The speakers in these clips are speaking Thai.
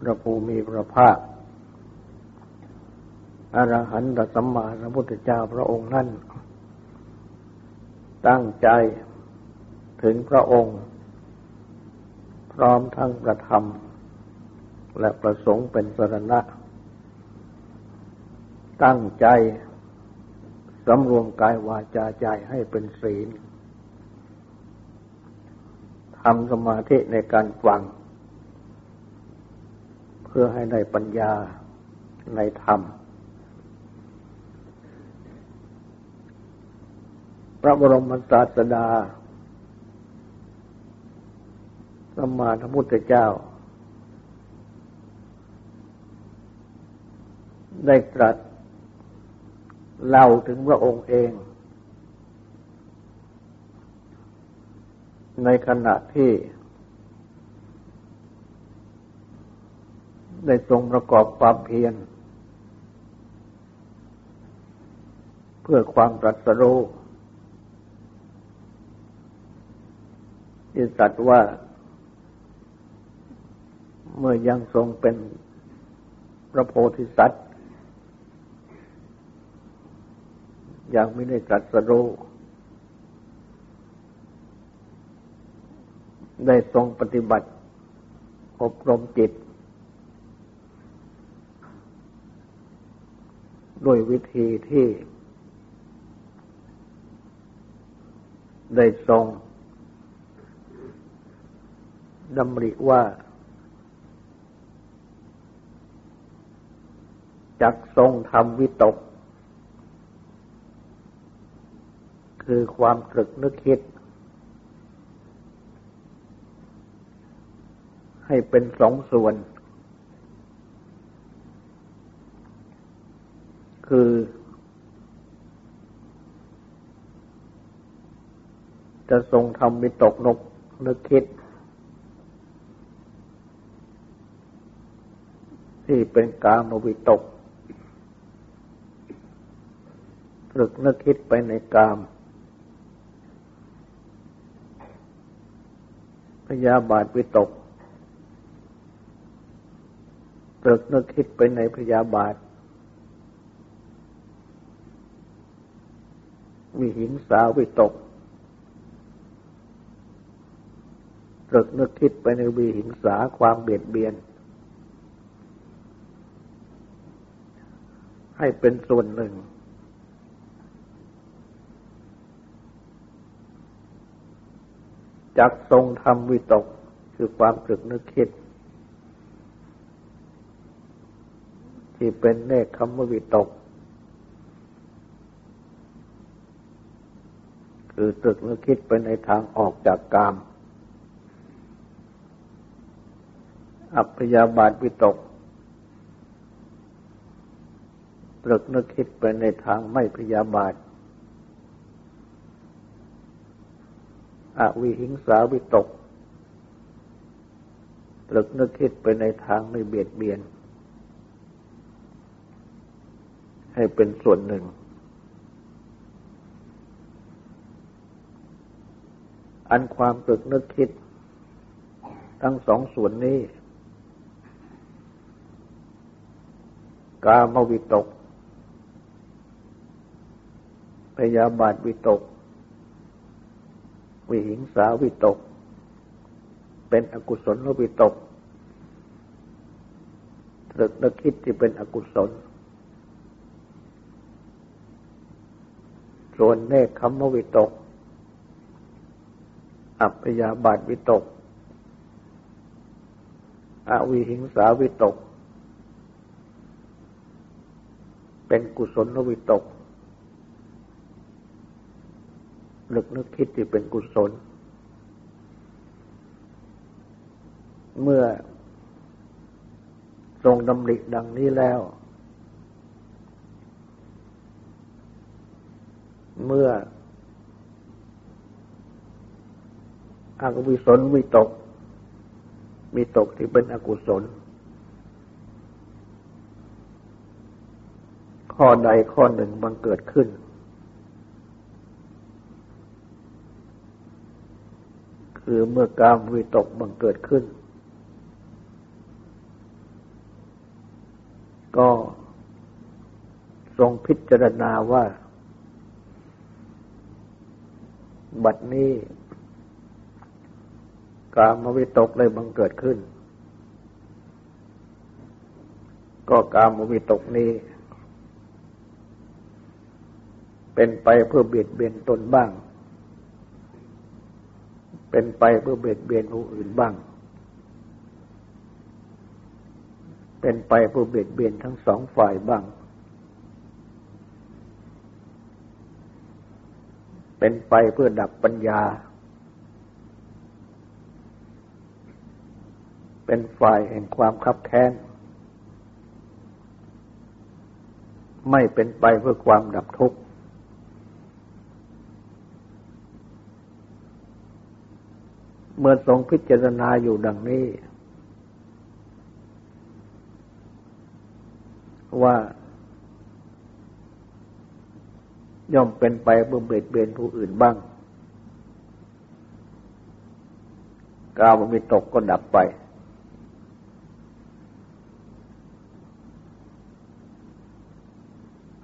พระภูมิพระภาคอรหันตสัมมาสัมพุทธเจ้าพระองค์นั้นตั้งใจถึงพระองค์ พร้อมทั้งประธรรม และประสงค์เป็นสรณะ ตั้งใจสำรวมกายวาจาใจให้เป็นศีลทำสมาธิในการฟัง พื่อให้ได้ปัญญาในธรรม พระบรมศาสดาสมมาธพุทธเจ้า ได้ตรัสเล่าถึงพระองค์เอง ในขณะที่ ได้ทรงประกอบความเพียรเพื่อความตรัสรู้ที่สัตว์ว่า เมื่อยังทรงเป็นพระโพธิสัตว์ยังไม่ได้ตรัสรู้ได้ทรงปฏิบัติอบรมจิต ด้วยวิธีที่ได้ทรงดำริว่าจักทรงทำวิตก คือความตรึกนึกคิด ให้เป็นสองส่วน คือ จะทรงทำวิตกนกนึกคิด ที่เป็นกามวิตกตรึกนึกคิดไปในกาม พยาบาทวิตกตรึกนึกคิดไปในพยาบาท วิหิงสาวิตกตรึกนึกคิดไปในวิหิงสาความเบียดเบียน ให้เป็นส่วนหนึ่งจักทรงทำวิตกคือความตรึกนึกคิด ที่เป็นเนคขมวิตก คือตรึกนึกคิดไปในทางออกจากกาม อัพยาบาทวิตก ตรึกนึกคิดไปในทางไม่พยาบาท อวิหิงสาวิตก ตรึกนึกคิดไปในทางไม่เบียดเบียน ให้เป็นส่วนหนึ่ง อันความตรึกนึกคิด ทั้งสองส่วนนี้ กามวิตก พยาบาทวิตก วิหิงสาวิตก เป็นอกุศลวิตก ตรึกนึกคิดที่เป็นอกุศล ส่วนเนคขมวิตก อัพยาบาทวิตก อวิหิงสาวิตก เป็นกุศลวิตก นึกนึกคิดที่เป็นกุศล เมื่อทรงดำริดังนี้แล้ว เมื่อ อกุศลวิตก มีตกที่เป็นอกุศล ข้อใดข้อหนึ่งบังเกิดขึ้น คือเมื่อกามวิตกบังเกิดขึ้น ก็ทรงพิจารณาว่า บัดนี้ กามวิตกเลยบังเกิดขึ้น ก็กามวิตกนี้ เป็นไปเพื่อเบียดเบียนตนบ้าง เป็นไปเพื่อเบียดเบียนผู้อื่นบ้าง เป็นไปเพื่อเบียดเบียนทั้งสองฝ่ายบ้าง เป็นไปเพื่อดับปัญญา เป็นฝ่ายแห่งความคับแค้น ไม่เป็นไปเพื่อความดับทุกข์เมื่อทรงพิจารณาอยู่ดังนี้ ว่า ย่อมเป็นไปเพื่อเบียดเบียนผู้อื่นบ้างกาวมีตกก็ดับไป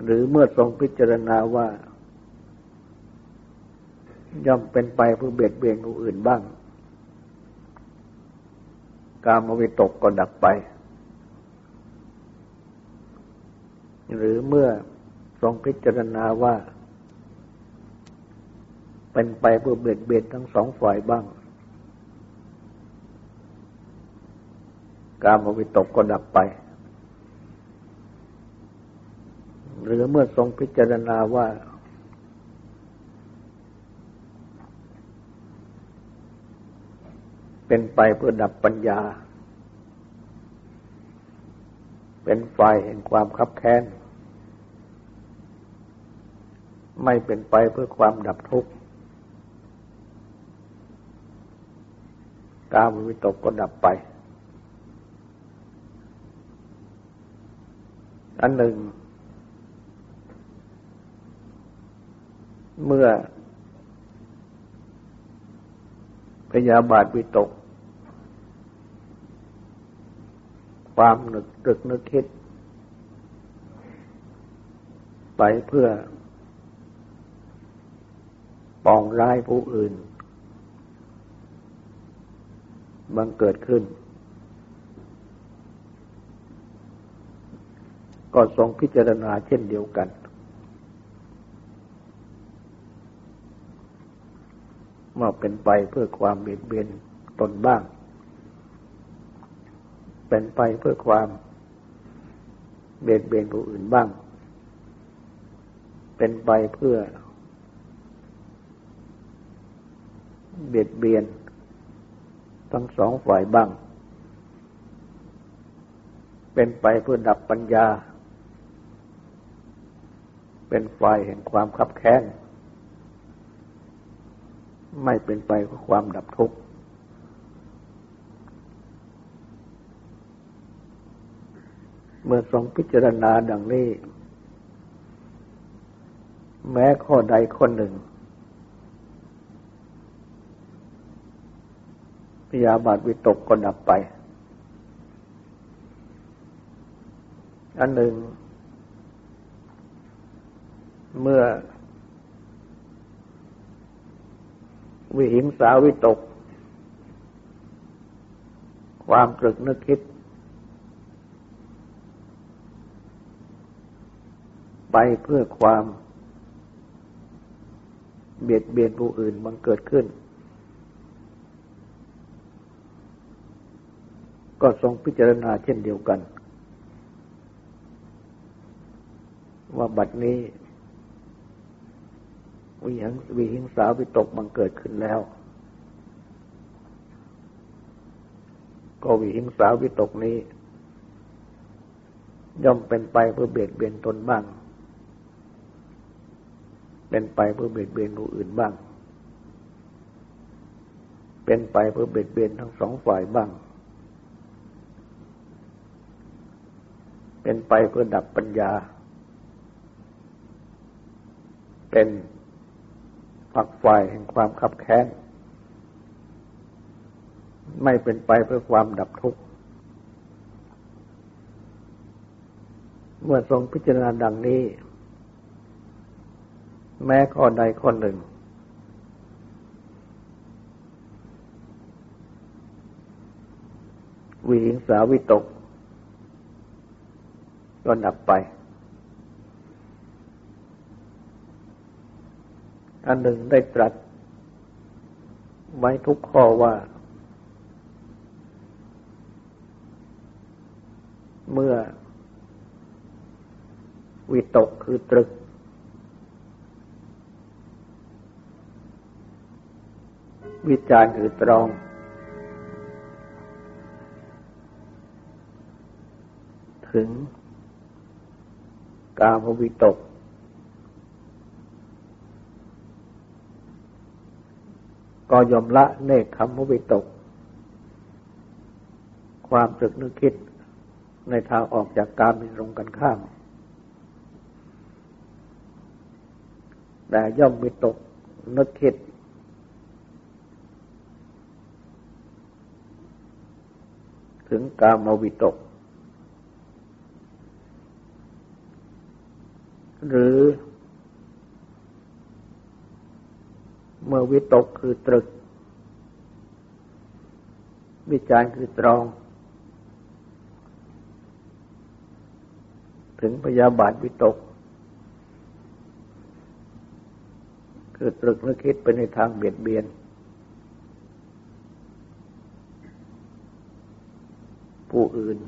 หรือเมื่อทรงพิจารณาว่า ย่อมเป็นไปเพื่อเบียดเบียนผู้อื่นบ้าง การมวิตกก็ดับไป หรือเมื่อทรงพิจารณาว่า เป็นไปเพื่อเบียดเบียนทั้งสองฝ่ายบ้าง การมวิตกก็ดับไปหรือ เมื่อทรงพิจารณาว่า เป็นไปเพื่อดับปัญญา เป็นไฟแห่งความคับแค้น ไม่เป็นไปเพื่อความดับทุกข์กามวิตกก็ดับไป อันหนึ่ง เมื่อพยาบาทวิตก ความนึกตึกนึกคิด ไปเพื่อ ปองร้ายผู้อื่น บังเกิดขึ้น ก็ทรงพิจารณาเช่นเดียวกัน ว่าเป็นไปเพื่อความเบียดเบียนตนบ้าง เป็นไปเพื่อความเบียดเบียนผู้อื่นบ้าง เป็นไปเพื่อ เบียดเบียน ทั้งสองฝ่ายบ้าง เป็นไปเพื่อดับปัญญา เป็นฝ่ายแห่งความขับแค้น ไม่เป็นไปกับความดับทุกข์ เมื่อทรงพิจารณาดังนี้ แม้ข้อใดข้อหนึ่ง พยาบาทวิตกก็ดับไป อันหนึ่ง เมื่อ วิหิงสาวิตก ความตรึกนึกคิด ไปเพื่อความเบียดเบียนผู้อื่นมันเกิดขึ้น ก็ทรงพิจารณาเช่นเดียวกัน ว่าบัดนี้ วิหังวิหิงสาวิตกบังเกิดขึ้นแล้ว ก็วิหิงสาวิตกนี้ ย่อมเป็นไปเพื่อเบียดเบียนตนบ้าง เป็นไปเพื่อเบียดเบียนผู้อื่นบ้าง เป็นไปเพื่อเบียดเบียนทั้งสองฝ่ายบ้าง เป็นไปเพื่อดับปัญญา เป็น ฝักฝ่ายแห่งความขับแค้น ไม่เป็นไปเพื่อความดับทุกข์ เมื่อทรงพิจารณาดังนี้ แม้ข้อใดข้อหนึ่ง วิหิงสาวิตก ก็ดับไป อันหนึ่งได้ตรัสไว้ทุกข้อว่า เมื่อ วิตกคือตรึก วิจารคือตรอง ถึงกามวิตก ก็ยอมละเนคขมวิตก ความตรึกนึกคิดในทางออกจากการเป็นตรงกันข้าม แต่ย่อมมีตกนึกคิด ถึงกามวิตก หรือ เมื่อวิตกคือตรึก วิจารคือตรอง ถึงพยาบาทวิตก คือตรึกนึกคิดไปในทางเบียดเบียน ผู้อื่น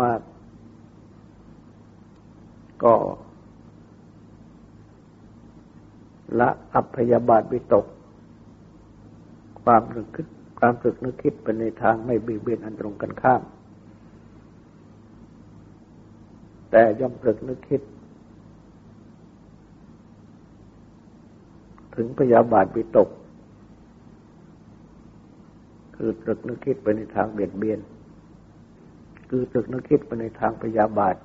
มาก ก็ ละอัพยาบาทวิตก ความนึกคิดความตึกนึกคิดไปในทางไม่เบียดเบียนอันตรงกันข้าม แต่ย่อมตึกนึกคิด ถึงพยาบาทวิตก คือตรึกนึกคิดไปในทางเบียดเบียน คือตรึกนึกคิดไปในทางพยาบาท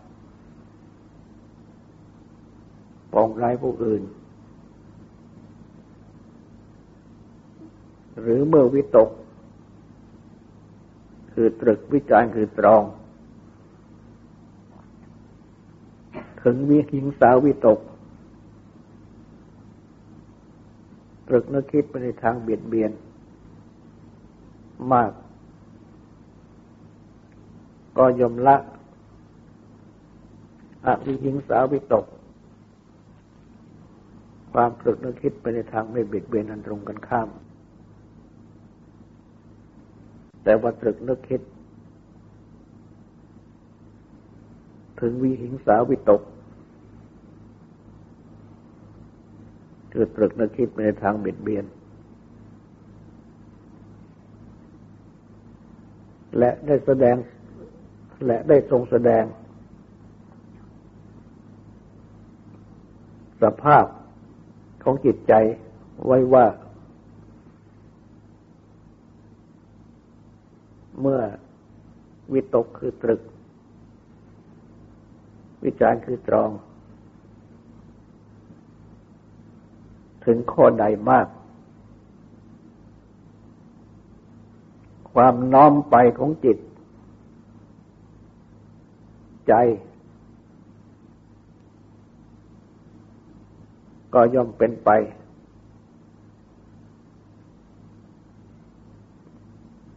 ปองร้ายผู้อื่น หรือเมื่อวิตก คือตรึกวิจารคือตรอง ถึงวิหิงสาวิตก ตรึกนึกคิดไปในทางเบียดเบียน มาก ก็ยมละอวิหิงสาวิตก ความตรึกนึกคิดไปในทางไม่เบียดเบียนอันตรงกันข้าม แต่ว่าตรึกนึกคิด ถึงวิหิงสาวิตกคือตรึกนึกคิดไปในทางเบียดเบียน และได้แสดง และได้ทรงแสดง สภาพของจิตใจไว้ว่า เมื่อ วิตกคือตรึก วิจารคือตรอง ถึงข้อใดมาก ความน้อมไปของจิต ใจ ก็ย่อมเป็นไป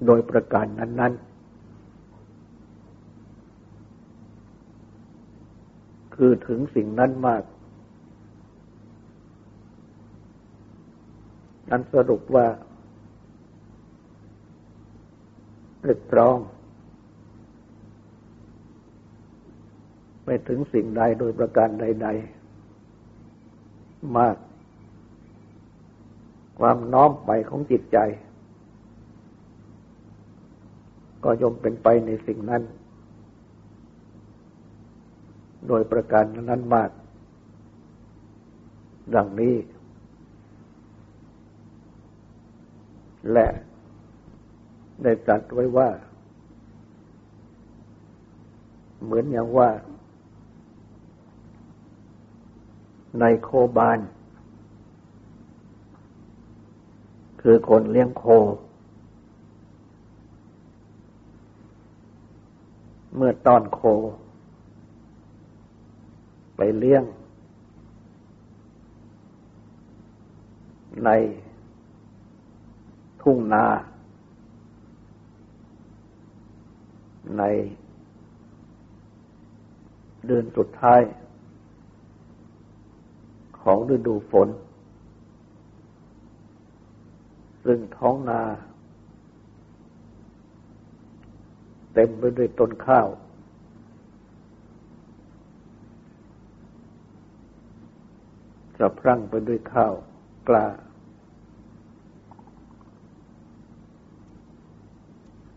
โดยประการนั้น ๆ คือถึงสิ่งนั้นมาก นั้นสรุปว่าตรึกตรอง ไม่ถึงสิ่งใดโดยประการใด ๆ มาก ความน้อมไปของจิตใจ ก็ย่อมเป็นไปในสิ่งนั้น โดยประการนั้นมาก ดังนี้ และได้ตรัสไว้ว่า เหมือนอย่างว่า ในโคบาน คือคนเลี้ยงโค เมื่อตอนโค ไปเลี้ยง ในทุ่งนา ในเดือนสุดท้าย ของฤดูฝน ซึ่งท้องนา เต็มไปด้วยต้นข้าว สะพรั่งไปด้วยข้าวกล้า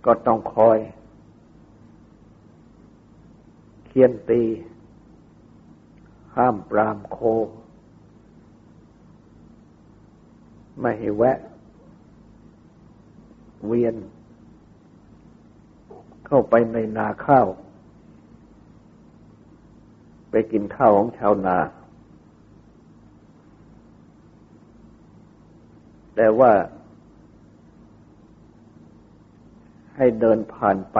ก็ต้องคอย เคียนตี ห้ามปรามโค ไม่ให้แวะ เวียน เข้าไปในนาข้าว ไปกินข้าวของชาวนา แต่ว่า ให้เดินผ่านไป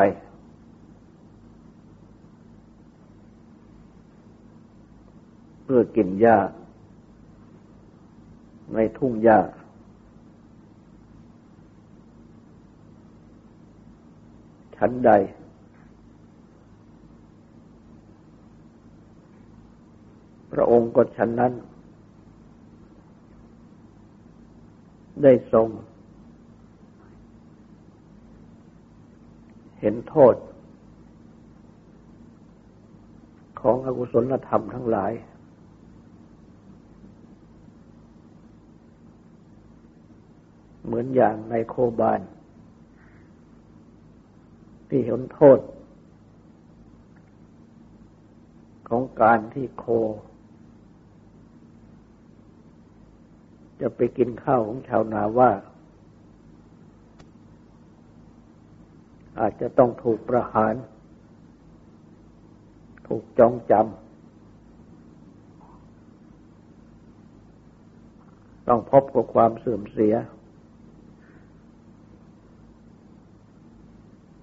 เพื่อกินหญ้า ในทุ่งหญ้าชั้นใด พระองค์ก็ชั้นนั้น ได้ทรง เห็นโทษ ของอกุศลธรรมทั้งหลาย เหมือนอย่างในโคบาน ที่เห็นโทษ ของการที่โค จะไปกินข้าวของชาวนาว่า อาจจะต้องถูกประหาร ถูกจองจำ ต้องพบกับความเสื่อมเสีย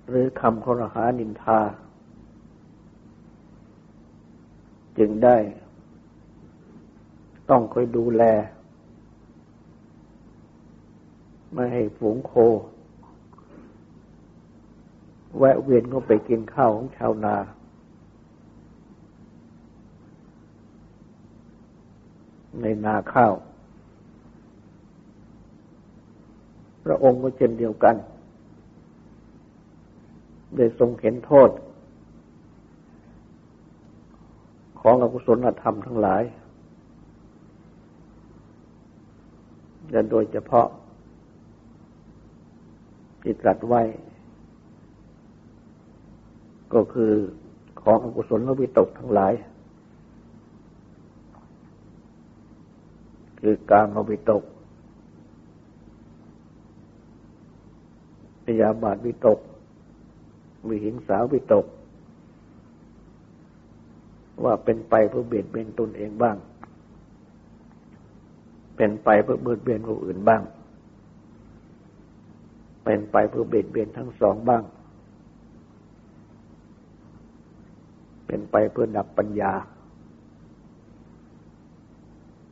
หรือคำครหานินทา จึงได้ ต้องคอยดูแล ไม่ให้ฝูงโค แวะเวียนก็ไปกินข้าวของชาวนา ในนาข้าว พระองค์ก็เช่นเดียวกัน ได้ทรงเห็นโทษ ของอกุศลธรรมทั้งหลายและโดยเฉพาะ ที่ตรัสไว้ ก็คือของอกุศลวิตกทั้งหลาย คือการมวิตกพยาบาทวิตก วิหิงสาวิตก ว่าเป็นไปเพื่อเบียดเบียนตนเองบ้าง เป็นไปเพื่อเบียดเบียนผู้อื่นบ้าง เป็นไปเพื่อเบียดเบียนทั้งสองบ้าง เป็นไปเพื่อดับปัญญา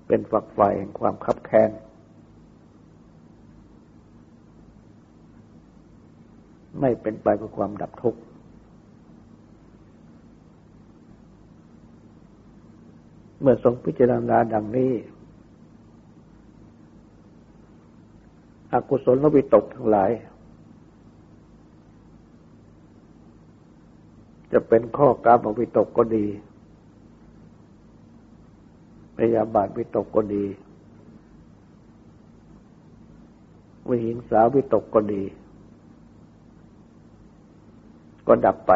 เป็นฝักไฟแห่งความคับแค้นไม่เป็นไปเพื่อความดับทุกข์เมื่อทรงพิจารณาดังนี้ อกุศลวิตกทั้งหลาย จะเป็นข้อกามวิตกก็ดีพยาบาทวิตกก็ดีวิหิงสาวิตกก็ดี ก็ดับไป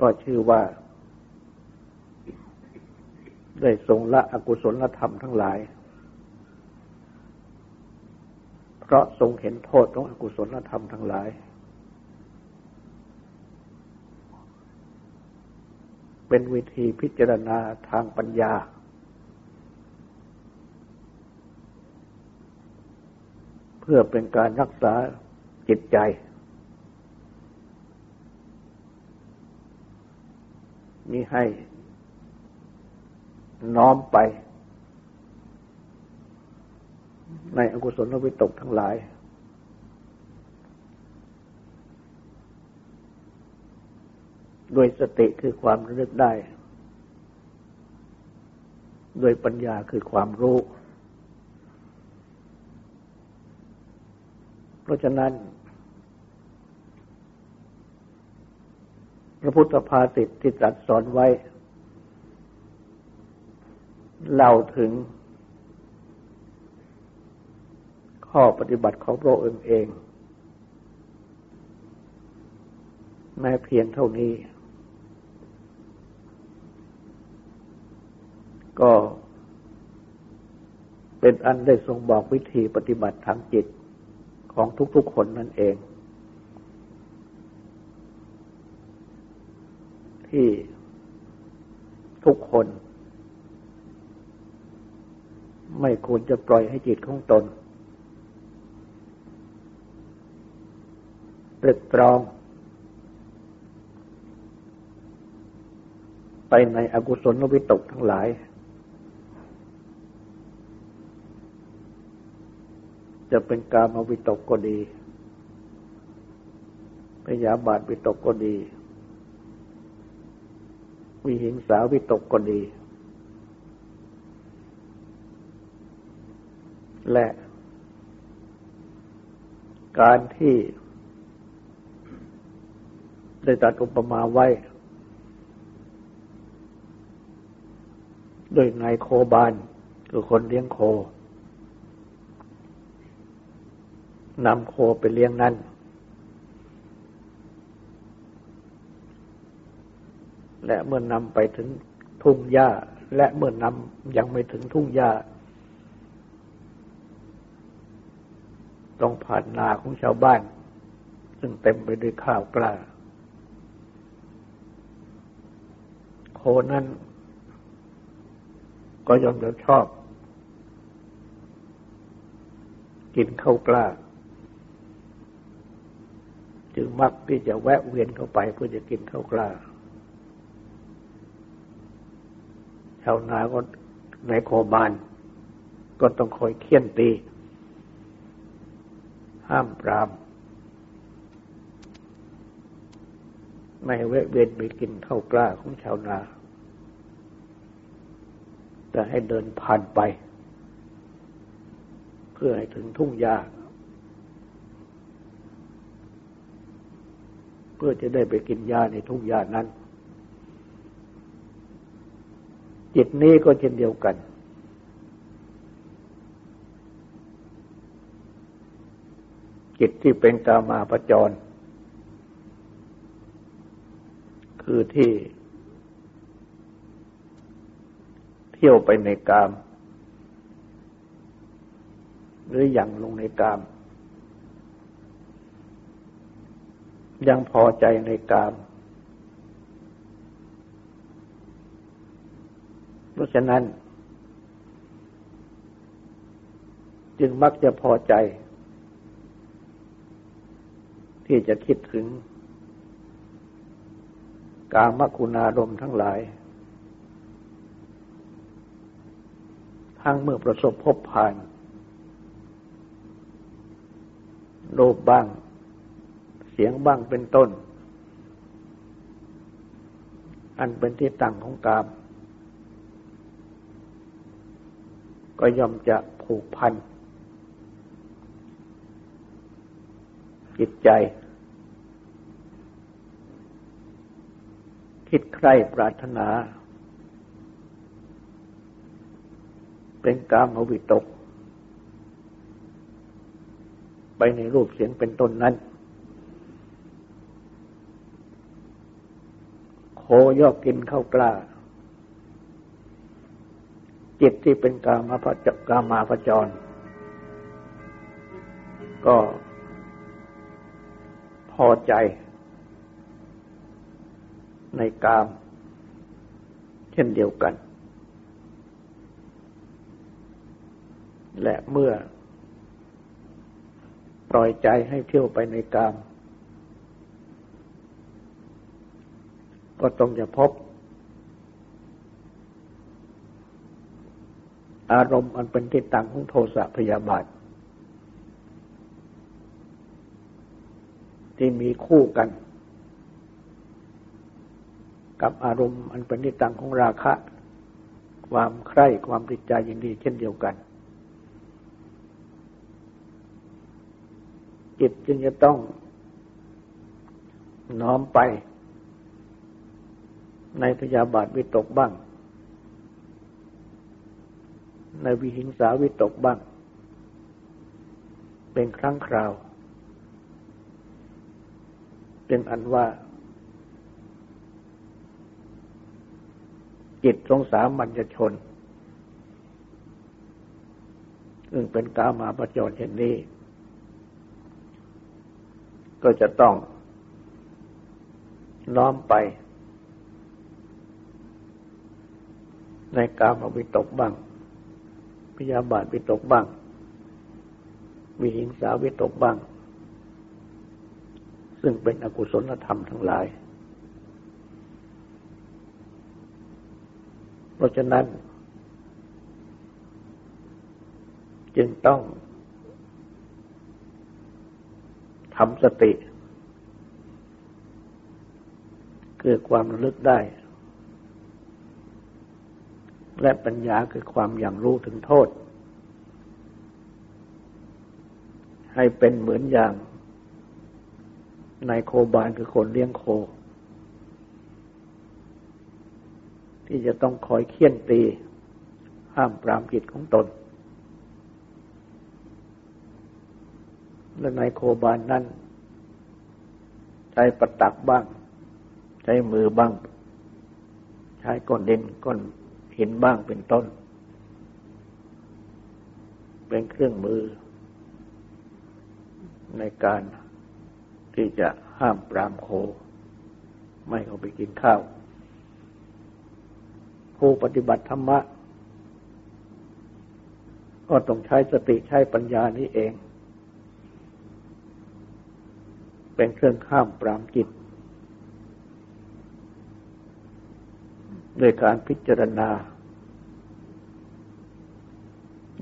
ก็ชื่อว่า ได้ทรงละอกุศลธรรมทั้งหลาย เพราะทรงเห็นโทษของอกุศลธรรมทั้งหลาย เป็นวิธีพิจารณาทางปัญญา เพื่อเป็นการรักษาจิตใจมีให้น้อมไป ในอกุศลวิตกทั้งหลายโดยสติคือความระลึกได้โดยปัญญาคือความรู้ เพราะฉะนั้น พระพุทธภาษิตที่ตรัสสอนไว้เล่าถึง ข้อปฏิบัติของพระองค์เอง แม้เพียงเท่านี้ ก็เป็นอันได้ทรงบอกวิธีปฏิบัติทางจิตของทุกๆคนนั่นเอง ที่ทุกคน ไม่ควรจะปล่อยให้จิตของตน ตรึกตรอง ไปในอกุศลวิตกทั้งหลาย จะเป็นกามวิตกก็ดีพยาบาทวิตกก็ดีวิหิงสาวิตกก็ดี และการที่ ได้ตัดอุปมาไว้ โดยนายโคบานคือคนเลี้ยงโคนำโคไปเลี้ยงนั้น และเมื่อนำไปถึงทุ่งหญ้า และเมื่อนำยังไม่ถึงทุ่งหญ้าต้องผ่านนาของชาวบ้าน ซึ่งเต็มไปด้วยข้าวกล้า โคนั้น ก็ยอมจะชอบ กินข้าวกล้า จึงมักที่จะแวะเวียนเข้าไปเพื่อจะกินข้าวกล้า ชาวนาก็ในโคบาน ก็ต้องคอยเคี่ยนตี ห้ามปราม ไม่แวะเวียนไปกินข้าวกล้าของชาวนา แต่ให้เดินผ่านไป เพื่อให้ถึงทุ่งหญ้าเพื่อจะได้ไปกินหญ้าในทุ่งหญ้านั้น จิตนี้ก็เช่นเดียวกัน จิตที่เป็นกามาประจร คือที่เที่ยวไปในกาม หรืออยังลงในกาม ยังพอใจในกาม เพราะฉะนั้น จึงมักจะพอใจ ที่จะคิดถึง กามคุณารมทั้งหลาย ทั้งเมื่อประสบพบผ่าน โลภบ้าง เสียงบ้างเป็นต้น อันเป็นที่ตั้งของกาม ก็ย่อมจะผูกพัน จิตใจ คิดใคร่ปรารถนา เป็นกามวิตก ไปในรูปเสียงเป็นต้นนั้น โคยอกินข้าวกล้า จิตที่เป็นกามาพจกามาพจร ก็พอใจ ในกาม เช่นเดียวกัน และเมื่อ ปล่อยใจให้เที่ยวไปในกาม ก็ต้องจะพบ อารมณ์อันเป็นที่ตั้งของโทสะพยาบาท ที่มีคู่กัน กับอารมณ์อันเป็นที่ตั้งของราคะ ความใคร่ความติดใจยินดีเช่นเดียวกัน จิตจึงจะต้องน้อมไป ในพยาบาทวิตกบ้าง ในวิหิงสาวิตกบ้าง เป็นครั้งคราว เป็นอันว่า จิตสงสามัญชน ซึ่งเป็นกามาประจรเช่นนี้ ก็จะต้องน้อมไป ในกามวิตกบ้างพยาบาทวิตกบ้างวิหิงสาวิตกบ้าง ซึ่งเป็นอกุศลธรรมทั้งหลาย เพราะฉะนั้น จึงต้องทำสติ คือความระลึกได้ และปัญญาคือความอย่างรู้ถึงโทษ ให้เป็นเหมือนอย่างนายโคบานคือคนเลี้ยงโค ที่จะต้องคอยเคี่ยนตี ห้ามปรามจิตของตน และในโคบานนั้น ใช้ประตักบ้าง ใช้มือบ้าง ใช้ก้อนดินก้อนหินบ้างเป็นต้น เป็นเครื่องมือ ในการที่จะห้ามปรามโค ไม่เขาไปกินข้าว ผู้ปฏิบัติธรรมะ ก็ต้องใช้สติใช้ปัญญานี้เอง เป็นเครื่องข้ามปรามจิตด้วยการพิจารณา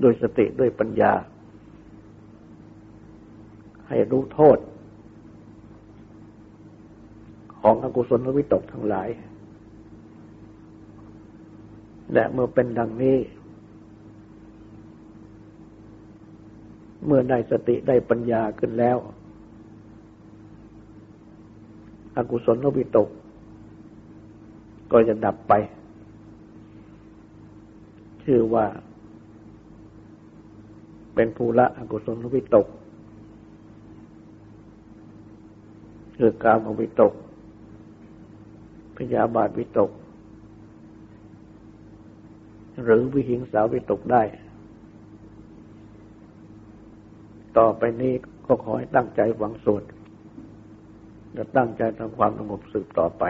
โดยสติด้วยปัญญา ให้รู้โทษ ของอกุศลวิตกทั้งหลาย และเมื่อเป็นดังนี้ เมื่อได้สติได้ปัญญาขึ้นแล้ว อกุศลวิตก ก็จะดับไป ชื่อว่า เป็นภูละอกุศลวิตกคือกามวิตกพยาบาทวิตก หรือวิหิงสาวิตกได้ ต่อไปนี้ก็ขอให้ตั้งใจหวังสวดจะตั้งใจทำความสงบสืบต่อไป